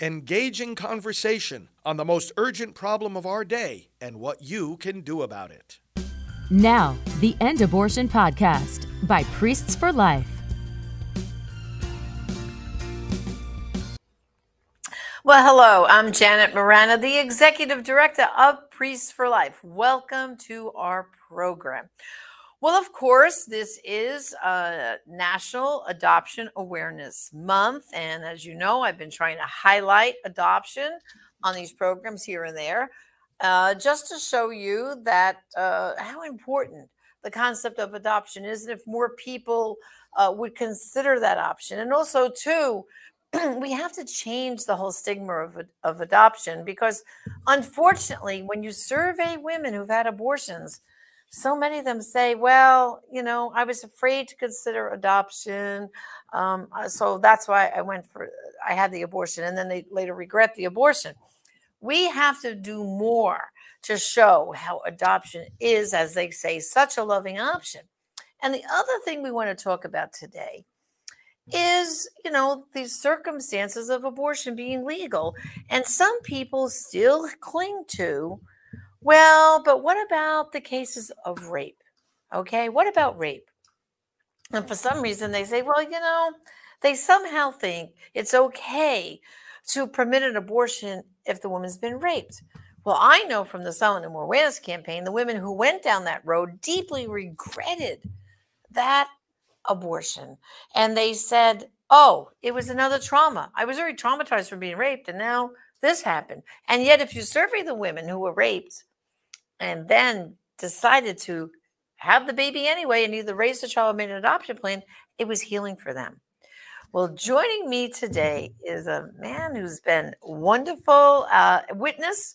engaging conversation on the most urgent problem of our day and what you can do about it. Now, the End Abortion Podcast by Priests for Life. Well, hello, I'm Janet Morana, the Executive Director of Priests for Life. Welcome to our program. Well, of course, this is a National Adoption Awareness Month. And as you know, I've been trying to highlight adoption on these programs here and there uh, just to show you that uh, how important the concept of adoption is. And if more people uh, would consider that option. And also, too, we have to change the whole stigma of, of adoption because unfortunately, when you survey women who've had abortions, so many of them say, well, you know, I was afraid to consider adoption. Um, uh, so that's why I went for, I had the abortion. And then they later regret the abortion. We have to do more to show how adoption is, as they say, such a loving option. And the other thing we want to talk about today is, you know, these circumstances of abortion being legal. And some people still cling to well, but what about the cases of rape? Okay, what about rape? And for some reason, they say, well, you know, they somehow think it's okay to permit an abortion if the woman's been raped. Well, I know from the Silent No More Awareness campaign, the women who went down that road deeply regretted that abortion. And they said, oh, it was another trauma. I was already traumatized from being raped, and now this happened. And yet, if you survey the women who were raped, and then decided to have the baby anyway and either raise the child or made an adoption plan, it was healing for them. Well, joining me today is a man who's been wonderful uh, witness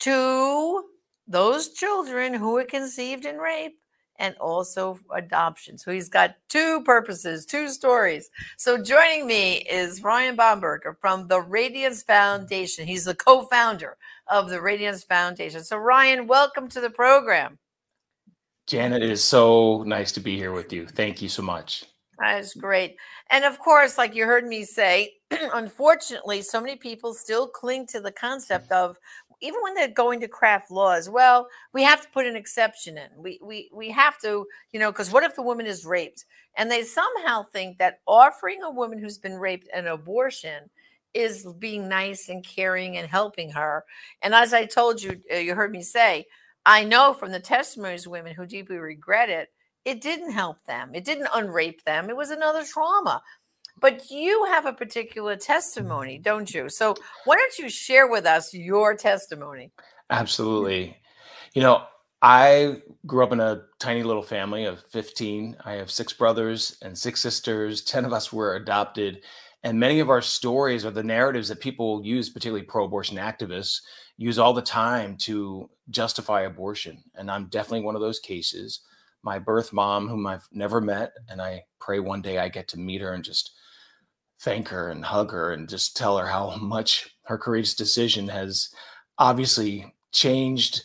to those children who were conceived in rape and also adoption. So he's got two purposes, two stories. So joining me is Ryan Bomberger from the Radiance Foundation. He's the co-founder of the Radiance Foundation. So Ryan, welcome to the program. Janet, it is so nice to be here with you. Thank you so much. That's great. And of course, like you heard me say, unfortunately, so many people still cling to the concept of even when they're going to craft laws, well, we have to put an exception in. We we we have to, you know, because what if the woman is raped? And they somehow think that offering a woman who's been raped an abortion is being nice and caring and helping her. And as I told you, uh, you heard me say, I know from the testimonies of women who deeply regret it, it didn't help them. It didn't unrape them. It was another trauma. But you have a particular testimony, mm-hmm. don't you? So why don't you share with us your testimony? Absolutely. You know, I grew up in a tiny little family of 15. I have six brothers and six sisters. 10 of us were adopted. And many of our stories are the narratives that people use, particularly pro abortion activists, use all the time to justify abortion. And I'm definitely one of those cases. My birth mom, whom I've never met, and I pray one day I get to meet her and just thank her and hug her and just tell her how much her courageous decision has obviously changed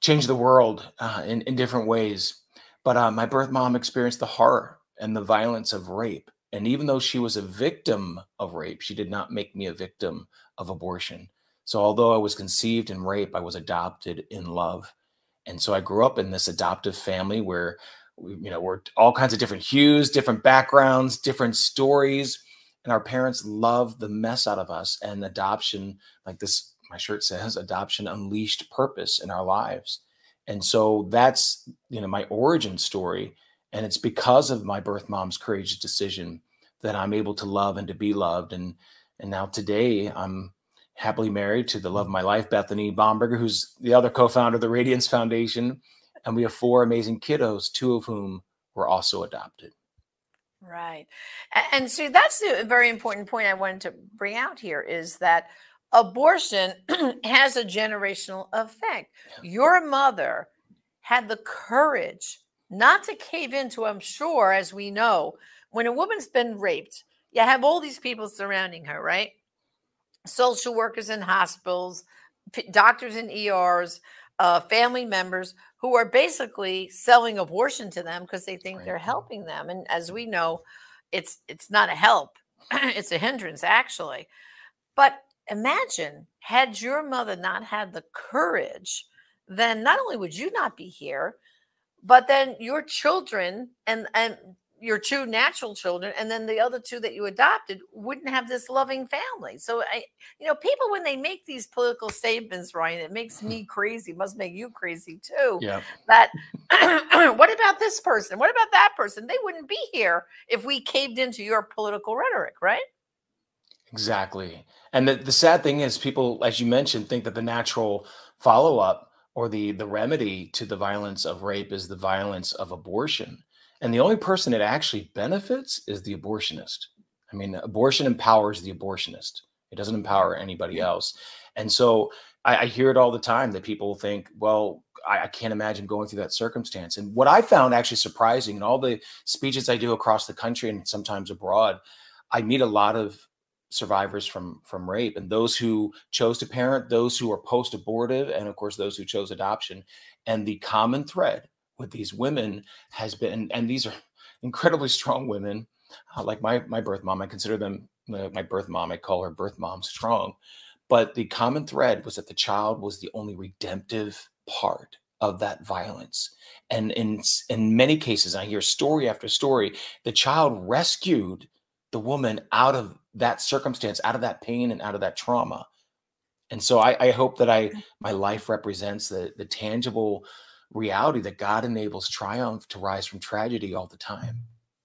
changed the world uh, in, in different ways. But uh, my birth mom experienced the horror and the violence of rape. And even though she was a victim of rape, she did not make me a victim of abortion. So although I was conceived in rape, I was adopted in love. And so I grew up in this adoptive family where we, you know, we're all kinds of different hues, different backgrounds, different stories and our parents love the mess out of us and adoption like this my shirt says adoption unleashed purpose in our lives. And so that's you know my origin story and it's because of my birth mom's courageous decision that i'm able to love and to be loved and and now today i'm happily married to the love of my life bethany bomberger who's the other co-founder of the radiance foundation and we have four amazing kiddos two of whom were also adopted Right. And see, that's the very important point I wanted to bring out here is that abortion has a generational effect. Your mother had the courage not to cave into, I'm sure, as we know, when a woman's been raped, you have all these people surrounding her, right? Social workers in hospitals, doctors in ERs, uh, family members who are basically selling abortion to them because they think right. they're helping them. And as we mm-hmm. know, it's it's not a help; it's a hindrance, actually. But imagine had your mother not had the courage, then not only would you not be here, but then your children and and your two natural children and then the other two that you adopted wouldn't have this loving family so i you know people when they make these political statements ryan it makes mm-hmm. me crazy must make you crazy too Yeah. that what about this person what about that person they wouldn't be here if we caved into your political rhetoric right Exactly. And the, the sad thing is people, as you mentioned, think that the natural follow-up or the the remedy to the violence of rape is the violence of abortion. And the only person it actually benefits is the abortionist. I mean, abortion empowers the abortionist. It doesn't empower anybody else. And so I, I hear it all the time that people think, well, I, I can't imagine going through that circumstance. And what I found actually surprising in all the speeches I do across the country and sometimes abroad, I meet a lot of survivors from from rape and those who chose to parent those who are post abortive and of course those who chose adoption and the common thread with these women has been and these are incredibly strong women uh, like my my birth mom i consider them uh, my birth mom i call her birth mom strong but the common thread was that the child was the only redemptive part of that violence and in in many cases i hear story after story the child rescued the woman out of that circumstance, out of that pain and out of that trauma. And so I, I hope that I my life represents the the tangible reality that God enables triumph to rise from tragedy all the time.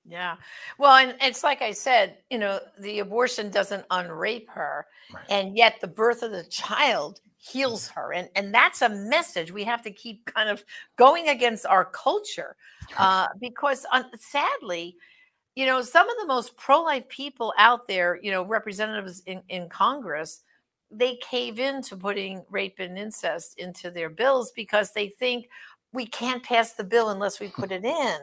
Yeah. Well, and it's like I said, you know, the abortion doesn't unrape her, Right. and yet the birth of the child heals her. And and that's a message we have to keep kind of going against our culture. Uh, because uh, sadly, you know, some of the most pro-life people out there, you know, representatives in, in Congress, they cave into putting rape and incest into their bills because they think we can't pass the bill unless we put it in.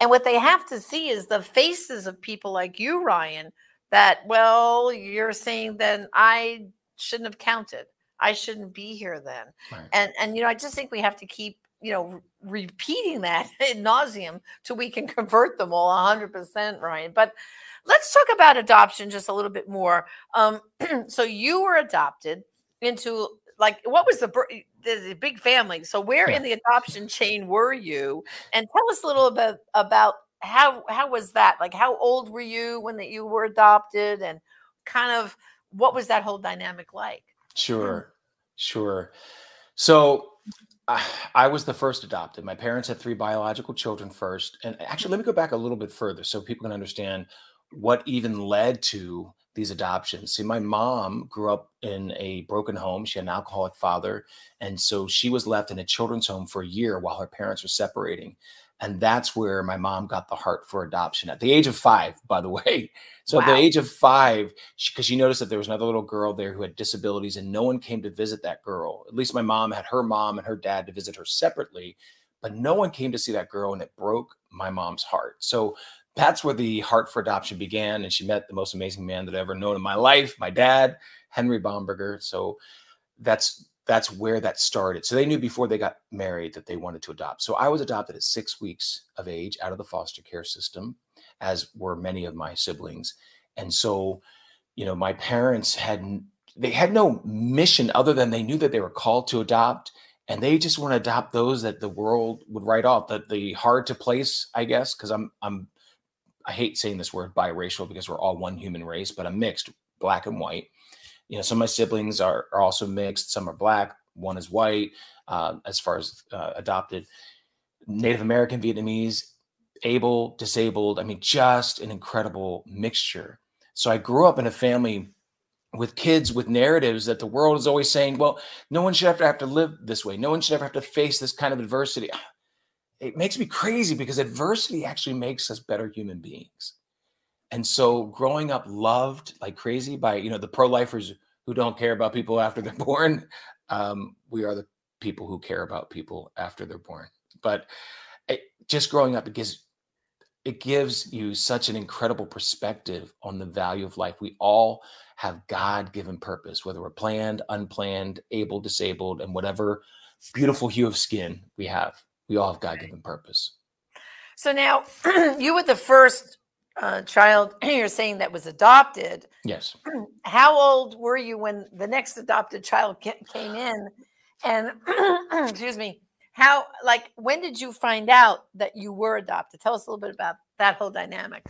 And what they have to see is the faces of people like you, Ryan, that, well, you're saying then I shouldn't have counted. I shouldn't be here then. Right. And and you know, I just think we have to keep, you know, repeating that in nauseum till we can convert them all 100%, Ryan. But let's talk about adoption just a little bit more. Um, so you were adopted into like what was the, the, the big family? So where Yeah. in the adoption chain were you? And tell us a little bit about how how was that? Like how old were you when that you were adopted, and kind of what was that whole dynamic like? Sure, mm-hmm. sure. So I, I was the first adopted. My parents had three biological children first. And actually, let me go back a little bit further so people can understand what even led to these adoptions. See, my mom grew up in a broken home. She had an alcoholic father. And so she was left in a children's home for a year while her parents were separating. And that's where my mom got the heart for adoption at the age of five, by the way. So at the age of five, because she, noticed that there was another little girl there who had disabilities and no one came to visit that girl. At least my mom had her mom and her dad to visit her separately, but no one came to see that girl and it broke my mom's heart. So that's where the heart for adoption began. And she met the most amazing man that I've ever known in my life, my dad, Henry Bomberger. So that's that's where that started. So they knew before they got married that they wanted to adopt. So I was adopted at six weeks of age out of the foster care system, as were many of my siblings. And so, you know, my parents had they had no mission other than they knew that they were called to adopt, and they just want to adopt those that the world would write off. That the hard to place, I guess, because I'm I'm I hate saying this word biracial because we're all one human race, but I'm mixed, black and white. You know some of my siblings are, are also mixed. Some are black one is white uh, as far as uh, adopted. Native american vietnamese able disabled i mean just an incredible mixture. So i grew up in a family with kids with narratives that the world is always saying well no one should ever have to live this way. No one should ever have to face this kind of adversity it makes me crazy because adversity actually makes us better human beings. And so growing up loved like crazy by you know the pro-lifers who don't care about people after they're born um, we are the people who care about people after they're born. But it, just growing up it gives it gives you such an incredible perspective on the value of life. We all have god-given purpose whether we're planned unplanned able disabled and whatever beautiful hue of skin we have we all have god-given purpose So now you were the first uh, child you're saying that was adopted. Yes. How old were you when the next adopted child ca- came in? And excuse me, how like when did you find out that you were adopted? Tell us a little bit about that whole dynamic.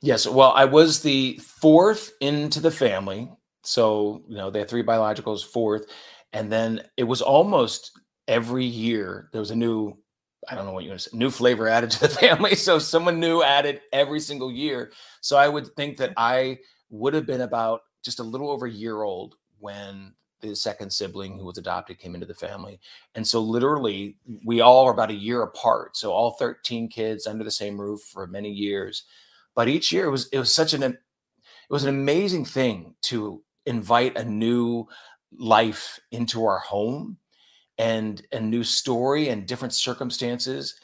Yes. Well, I was the fourth into the family. So, you know, they had three biologicals, fourth. And then it was almost every year there was a new I don't know what you want to say, new flavor added to the family. So someone new added every single year. So I would think that I would have been about just a little over a year old when the second sibling who was adopted came into the family. And so literally we all are about a year apart. So all 13 kids under the same roof for many years. But each year it was it was such an it was an amazing thing to invite a new life into our home and a new story and different circumstances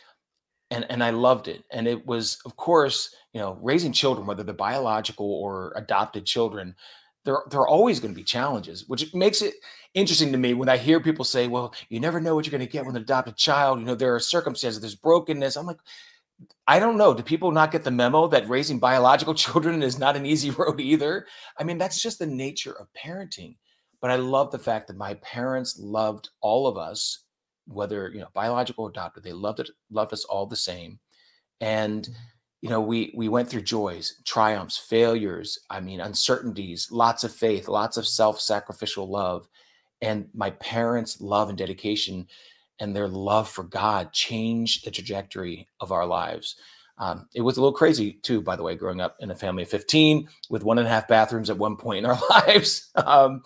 and and I loved it and it was of course you know raising children whether they're biological or adopted children there there are always going to be challenges which makes it interesting to me when I hear people say well you never know what you're going to get with an adopted child you know there are circumstances there's brokenness I'm like I don't know do people not get the memo that raising biological children is not an easy road either? I mean that's just the nature of parenting but I love the fact that my parents loved all of us, whether you know biological or adopted. They loved it, loved us all the same, and mm-hmm. you know we we went through joys, triumphs, failures. I mean, uncertainties, lots of faith, lots of self-sacrificial love, and my parents' love and dedication and their love for God changed the trajectory of our lives. Um, it was a little crazy too, by the way, growing up in a family of 15 with one and a half bathrooms at one point in our lives. Um,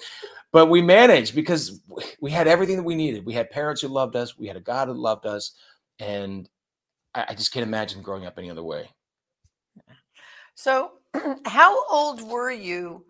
but we managed because we had everything that we needed. We had parents who loved us, we had a God who loved us, and I, I just can't imagine growing up any other way. So, how old were you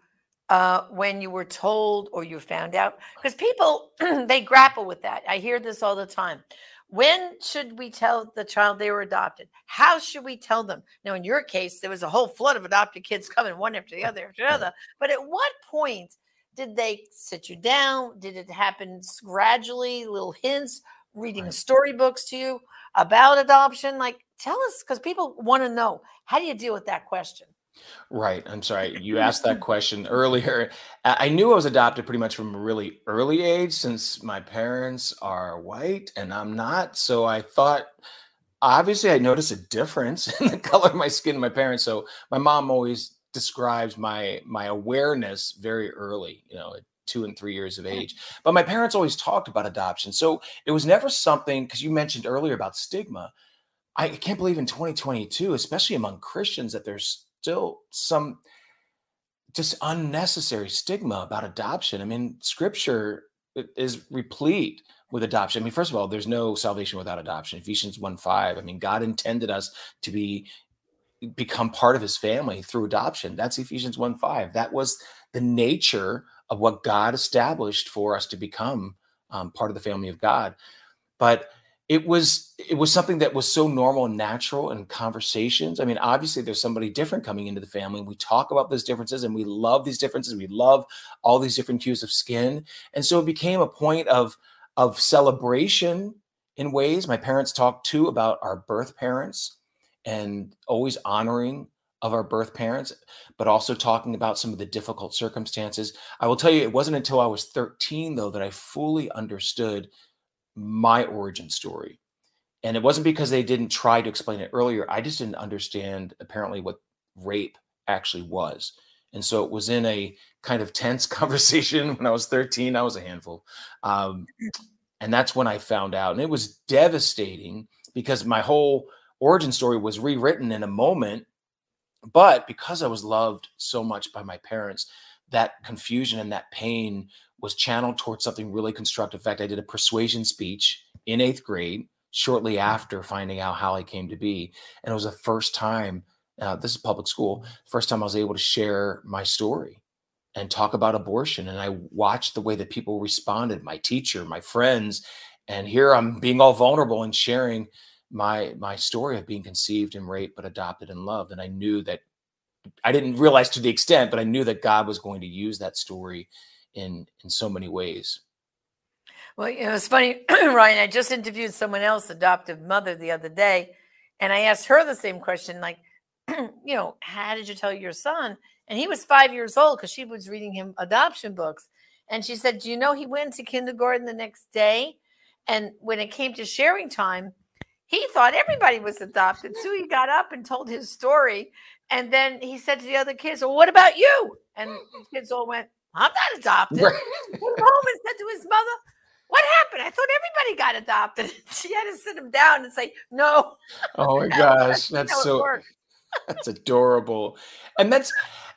uh, when you were told or you found out? Because people they grapple with that. I hear this all the time. When should we tell the child they were adopted? How should we tell them? Now, in your case, there was a whole flood of adopted kids coming one after the other after the other. But at what point did they sit you down? Did it happen gradually, little hints, reading right. storybooks to you about adoption? Like, tell us, because people want to know how do you deal with that question? Right. I'm sorry. You asked that question earlier. I knew I was adopted pretty much from a really early age since my parents are white and I'm not. So I thought, obviously, I noticed a difference in the color of my skin and my parents. So my mom always describes my my awareness very early you know at two and three years of age but my parents always talked about adoption so it was never something because you mentioned earlier about stigma i can't believe in 2022 especially among christians that there's still some just unnecessary stigma about adoption i mean scripture is replete with adoption. I mean, first of all, there's no salvation without adoption. Ephesians 1 5. I mean, God intended us to be become part of his family through adoption. That's Ephesians 1 5. That was the nature of what God established for us to become um, part of the family of God. But it was it was something that was so normal and natural in conversations. I mean, obviously there's somebody different coming into the family. We talk about those differences and we love these differences. We love all these different hues of skin. And so it became a point of of celebration in ways. My parents talked too about our birth parents and always honoring of our birth parents, but also talking about some of the difficult circumstances. I will tell you, it wasn't until I was 13, though, that I fully understood my origin story. And it wasn't because they didn't try to explain it earlier. I just didn't understand, apparently, what rape actually was. And so it was in a kind of tense conversation when I was 13. I was a handful. Um, and that's when I found out. And it was devastating because my whole origin story was rewritten in a moment. But because I was loved so much by my parents, that confusion and that pain was channeled towards something really constructive. In fact, I did a persuasion speech in eighth grade shortly after finding out how I came to be. And it was the first time, uh, this is public school, first time I was able to share my story and talk about abortion. And I watched the way that people responded, my teacher, my friends. And here I'm being all vulnerable and sharing my my story of being conceived and raped but adopted and loved and i knew that i didn't realize to the extent but i knew that god was going to use that story in in so many ways well you know it's funny ryan i just interviewed someone else adoptive mother the other day and i asked her the same question like you know, how did you tell your son? And he was five years old because she was reading him adoption books. And she said, Do you know he went to kindergarten the next day? And when it came to sharing time, he thought everybody was adopted. So he got up and told his story. And then he said to the other kids, Well, what about you? And the kids all went, I'm not adopted. Right. Went home and said to his mother, What happened? I thought everybody got adopted. She had to sit him down and say, No. Oh my gosh. That's so that's adorable. And that's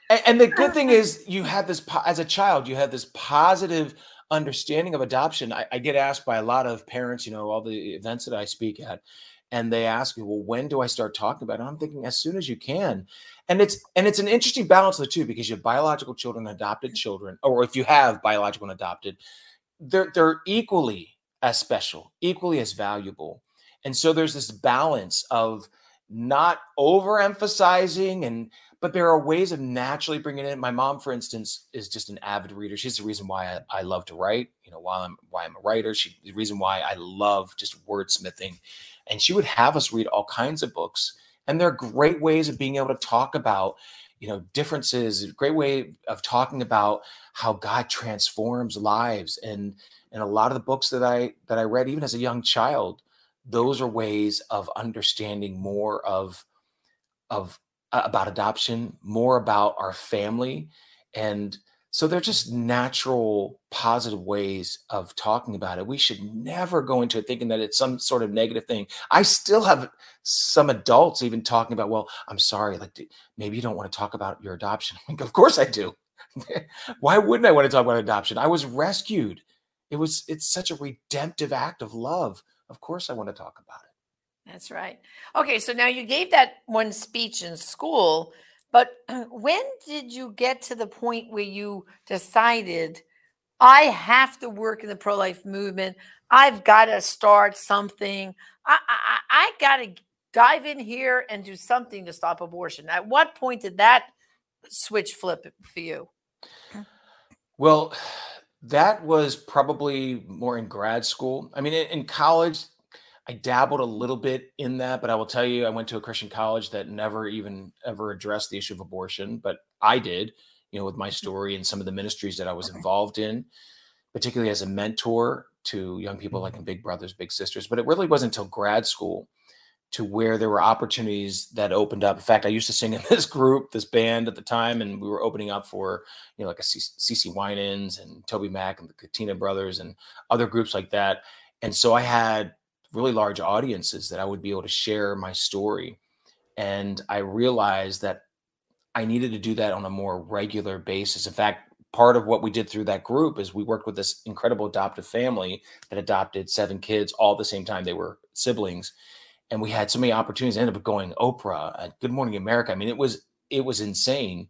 and, the good thing is you have this as a child, you have this positive understanding of adoption. I, I get asked by a lot of parents, you know, all the events that I speak at, and they ask me, well, when do I start talking about it? I'm thinking as soon as you can. And it's and it's an interesting balance of the two because you have biological children, adopted mm-hmm. children, or if you have biological and adopted, they're they're equally as special, equally as valuable. And so there's this balance of not overemphasizing and but there are ways of naturally bringing it in. My mom, for instance, is just an avid reader. She's the reason why I, I love to write. You know, while I'm why I'm a writer, she the reason why I love just wordsmithing. And she would have us read all kinds of books, and there are great ways of being able to talk about, you know, differences. Great way of talking about how God transforms lives. And and a lot of the books that I that I read, even as a young child, those are ways of understanding more of of uh, about adoption, more about our family. And so they're just natural, positive ways of talking about it. We should never go into it thinking that it's some sort of negative thing. I still have some adults even talking about, well, I'm sorry, like maybe you don't want to talk about your adoption. Like, of course I do. Why wouldn't I want to talk about adoption? I was rescued. It was it's such a redemptive act of love. Of course I want to talk about it. That's right. Okay, so now you gave that one speech in school, but when did you get to the point where you decided I have to work in the pro life movement? I've got to start something. I, I, I got to dive in here and do something to stop abortion. At what point did that switch flip for you? Well, that was probably more in grad school. I mean, in college, I dabbled a little bit in that, but I will tell you, I went to a Christian college that never even ever addressed the issue of abortion, but I did, you know, with my mm-hmm. story and some of the ministries that I was involved in, particularly as a mentor to young people like in mm-hmm. Big Brothers, Big Sisters. But it really wasn't until grad school to where there were opportunities that opened up. In fact, I used to sing in this group, this band at the time, and we were opening up for, you know, like a CeCe Winans and TobyMac and the Katina Brothers and other groups like that. And so I had really large audiences that I would be able to share my story. And I realized that I needed to do that on a more regular basis. In fact, part of what we did through that group is we worked with this incredible adoptive family that adopted seven kids all at the same time. They were siblings. And we had so many opportunities. I ended up going Oprah, uh, Good Morning America. I mean, it was it was insane.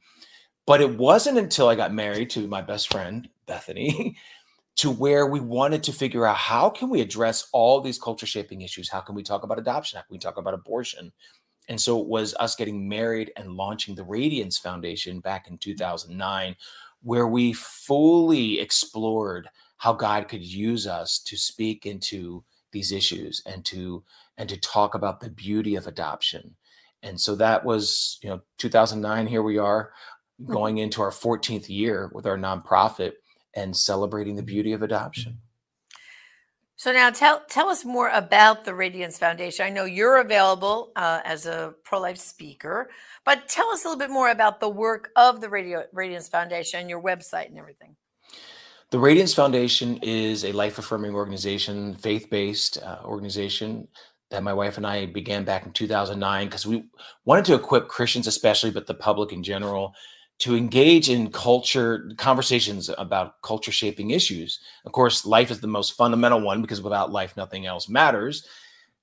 But it wasn't until I got married to my best friend, Bethany, to where we wanted to figure out how can we address all these culture shaping issues? How can we talk about adoption? How can we talk about abortion? And so it was us getting married and launching the radiance foundation back in 2009 where we fully explored how god could use us to speak into these issues and to and to talk about the beauty of adoption. And so that was you know 2009 here we are mm-hmm. going into our 14th year with our nonprofit and celebrating the beauty of adoption. So now tell tell us more about the Radiance Foundation. I know you're available uh, as a pro life speaker, but tell us a little bit more about the work of the Radio, Radiance Foundation your website and everything. The Radiance Foundation is a life affirming organization, faith based uh, organization that my wife and I began back in 2009 because we wanted to equip Christians, especially, but the public in general, to engage in culture conversations about culture shaping issues. Of course, life is the most fundamental one because without life, nothing else matters.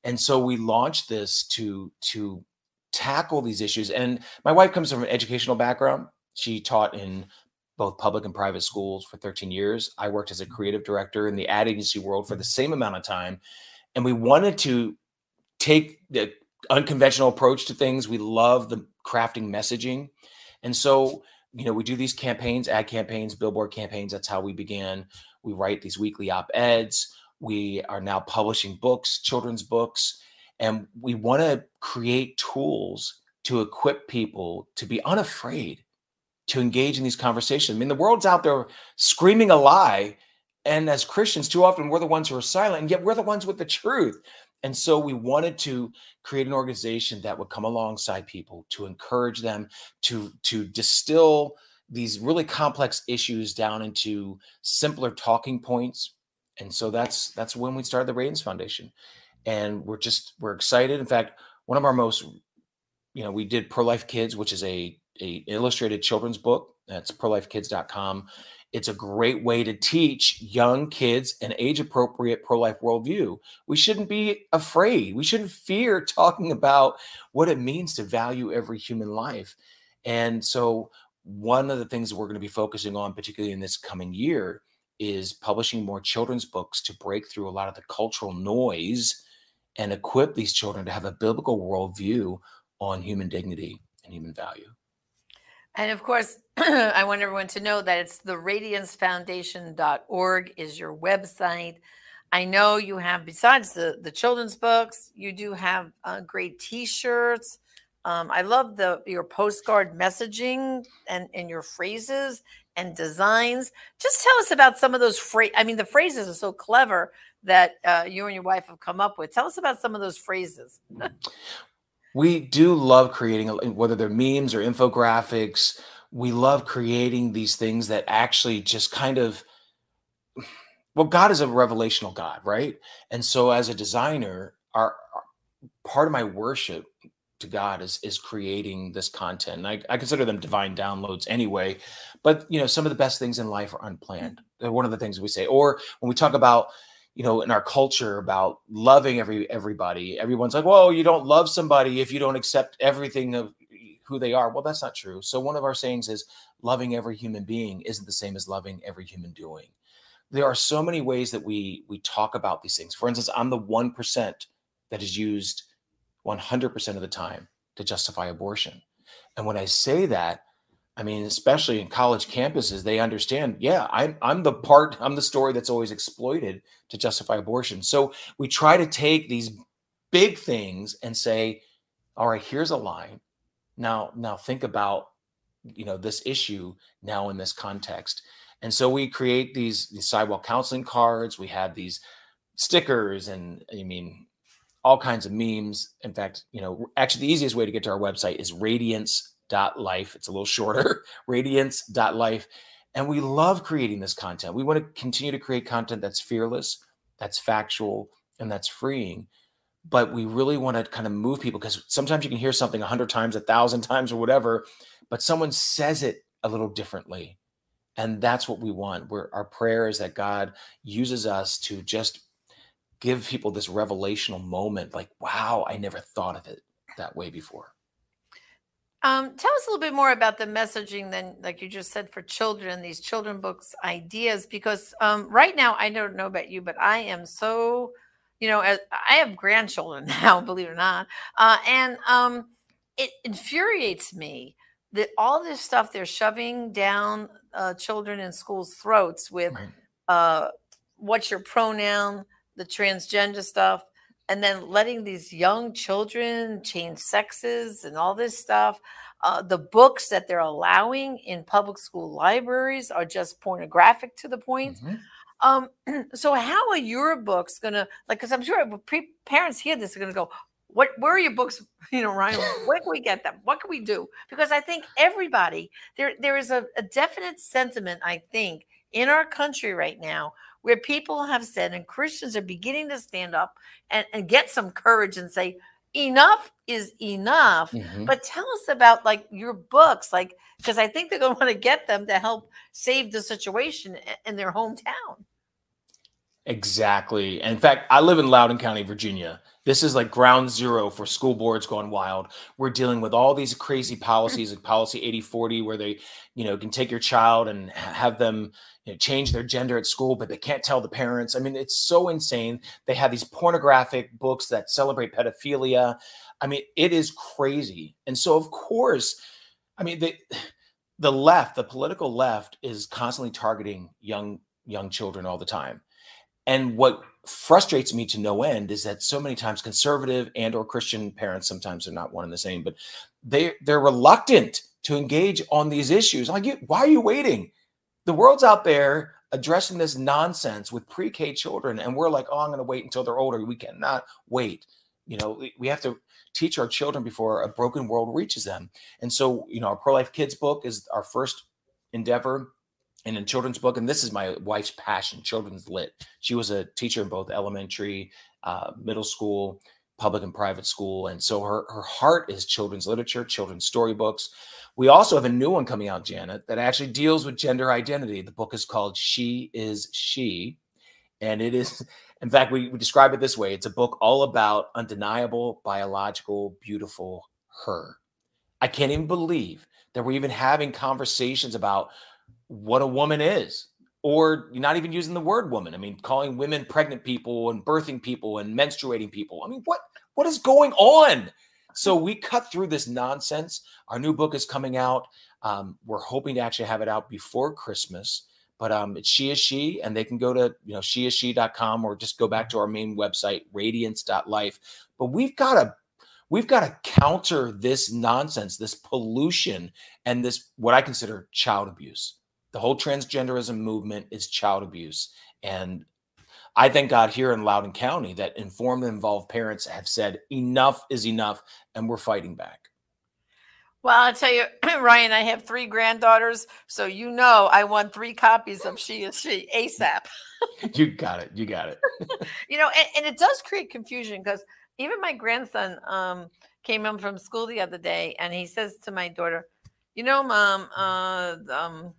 And so we launched this to to tackle these issues. And my wife comes from an educational background. She taught in both public and private schools for 13 years. I worked as a mm-hmm. creative director in the ad agency world for the mm-hmm. same amount of time. And we wanted to take the unconventional approach to things. We love the crafting messaging and so, you know, we do these campaigns, ad campaigns, billboard campaigns. That's how we began. We write these weekly op eds. We are now publishing books, children's books, and we want to create tools to equip people to be unafraid to engage in these conversations. I mean, the world's out there screaming a lie. And as Christians, too often we're the ones who are silent, and yet we're the ones with the truth. And so we wanted to create an organization that would come alongside people to encourage them to, to distill these really complex issues down into simpler talking points. And so that's that's when we started the Radiance Foundation. And we're just we're excited. In fact, one of our most, you know, we did Pro Life Kids, which is a, a illustrated children's book. That's prolifekids.com. It's a great way to teach young kids an age appropriate pro life worldview. We shouldn't be afraid. We shouldn't fear talking about what it means to value every human life. And so, one of the things that we're going to be focusing on, particularly in this coming year, is publishing more children's books to break through a lot of the cultural noise and equip these children to have a biblical worldview on human dignity and human value. And of course, I want everyone to know that it's the radiancefoundation.org is your website. I know you have, besides the, the children's books, you do have uh, great t-shirts. Um, I love the your postcard messaging and, and your phrases and designs. Just tell us about some of those phrases. I mean, the phrases are so clever that uh, you and your wife have come up with. Tell us about some of those phrases. we do love creating, whether they're memes or infographics, we love creating these things that actually just kind of well god is a revelational god right? And so as a designer our, our part of my worship to god is is creating this content. And I, I consider them divine downloads anyway but you know some of the best things in life are unplanned. Mm-hmm. They're one of the things we say. Or when we talk about you know in our culture about loving every everybody. Everyone's like well you don't love somebody if you don't accept everything of who they are. Well that's not true. So one of our sayings is loving every human being isn't the same as loving every human doing. There are so many ways that we we talk about these things. For instance i'm the 1% that is used 100% of the time to justify abortion. And when i say that I mean, especially in college campuses, they understand, yeah, I'm, I'm the part, I'm the story that's always exploited to justify abortion. So we try to take these big things and say, all right, here's a line. Now, now think about, you know, this issue now in this context. And so we create these, these sidewalk counseling cards. We have these stickers and I mean, all kinds of memes. In fact, you know, actually the easiest way to get to our website is radiance life. It's a little shorter, radiance.life. And we love creating this content. We want to continue to create content that's fearless, that's factual, and that's freeing. But we really want to kind of move people because sometimes you can hear something a hundred times, a thousand times, or whatever, but someone says it a little differently. And that's what we want. Where our prayer is that God uses us to just give people this revelational moment like, wow, I never thought of it that way before. Um, tell us a little bit more about the messaging than like you just said for children, these children books ideas, because um, right now I don't know about you, but I am so, you know, as, I have grandchildren now, believe it or not, uh, and um, it infuriates me that all this stuff they're shoving down uh, children in schools' throats with right. uh, what's your pronoun, the transgender stuff, and then letting these young children change sexes and all this stuff. Uh, the books that they're allowing in public school libraries are just pornographic to the point. Mm-hmm. Um, so how are your books gonna like? Because I'm sure pre- parents hear this are gonna go, "What? Where are your books? You know, Ryan, where can we get them? What can we do?" Because I think everybody there there is a, a definite sentiment. I think in our country right now where people have said, and Christians are beginning to stand up and, and get some courage and say, enough is enough. Mm-hmm. But tell us about like your books, like, because I think they're going to want to get them to help save the situation in their hometown. Exactly. In fact, I live in Loudoun County, Virginia. This is like ground zero for school boards going wild. We're dealing with all these crazy policies, like policy 8040, where they, you know, can take your child and have them you know, change their gender at school, but they can't tell the parents. I mean, it's so insane. They have these pornographic books that celebrate pedophilia. I mean, it is crazy. And so, of course, I mean, the the left, the political left, is constantly targeting young young children all the time. And what frustrates me to no end is that so many times conservative and or Christian parents, sometimes they're not one and the same, but they they're reluctant to engage on these issues. Like, why are you waiting? The world's out there addressing this nonsense with pre-K children, and we're like, oh, I'm going to wait until they're older. We cannot wait. You know, we, have to teach our children before a broken world reaches them. And so, you know, our pro life kids book is our first endeavor in a children's book. And this is my wife's passion, children's lit. She was a teacher in both elementary, uh, middle school, public and private school. And so her, her heart is children's literature, children's storybooks. We also have a new one coming out, Janet, that actually deals with gender identity. The book is called She is She. And it is, in fact, we, we describe it this way it's a book all about undeniable, biological, beautiful her. I can't even believe that we're even having conversations about what a woman is or not even using the word woman. I mean, calling women pregnant people and birthing people and menstruating people. I mean, what what is going on? So we cut through this nonsense. Our new book is coming out. Um, we're hoping to actually have it out before Christmas. But um, it's she is she, and they can go to you know sheisshe.com or just go back to our main website, radiance.life. But we've got to we've got to counter this nonsense, this pollution, and this what I consider child abuse. The whole transgenderism movement is child abuse. And I thank God here in Loudoun County that informed and involved parents have said enough is enough and we're fighting back. Well, I'll tell you, Ryan, I have three granddaughters, so you know I want three copies of She Is She ASAP. you got it. You got it. you know, and, and, it does create confusion because even my grandson um, came home from school the other day and he says to my daughter, You know, mom, uh, um,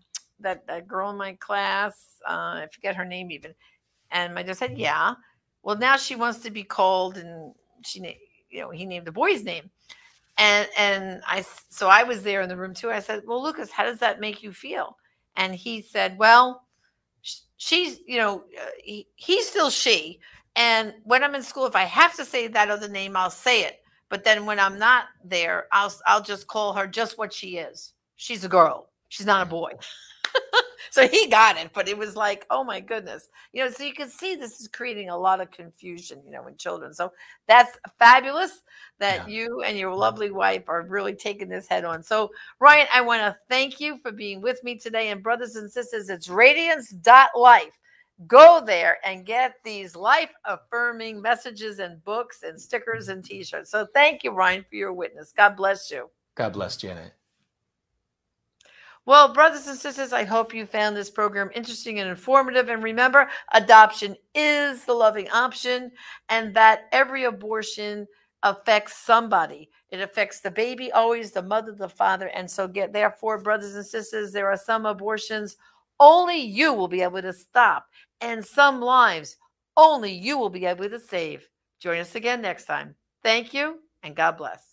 that, that girl in my class, uh, I forget her name even. And my dad said, Yeah. Well, now she wants to be called, and she, you know, he named the boy's name. And and I so I was there in the room too. I said, "Well, Lucas, how does that make you feel?" And he said, "Well, she's you know uh, he, he's still she, and when I'm in school, if I have to say that other name, I'll say it. But then when I'm not there, I'll I'll just call her just what she is. She's a girl. She's not a boy." so he got it, but it was like, oh my goodness, you know. So you can see this is creating a lot of confusion, you know, in children. So that's fabulous that yeah. you and your lovely wife are really taking this head on. So Ryan, I want to thank you for being with me today, and brothers and sisters, it's Radiance.life. Go there and get these life affirming messages and books and stickers and t shirts. So thank you, Ryan, for your witness. God bless you. God bless Janet. Well, brothers and sisters, I hope you found this program interesting and informative. And remember, adoption is the loving option, and that every abortion affects somebody. It affects the baby, always the mother, the father. And so, get therefore, brothers and sisters, there are some abortions only you will be able to stop, and some lives only you will be able to save. Join us again next time. Thank you, and God bless.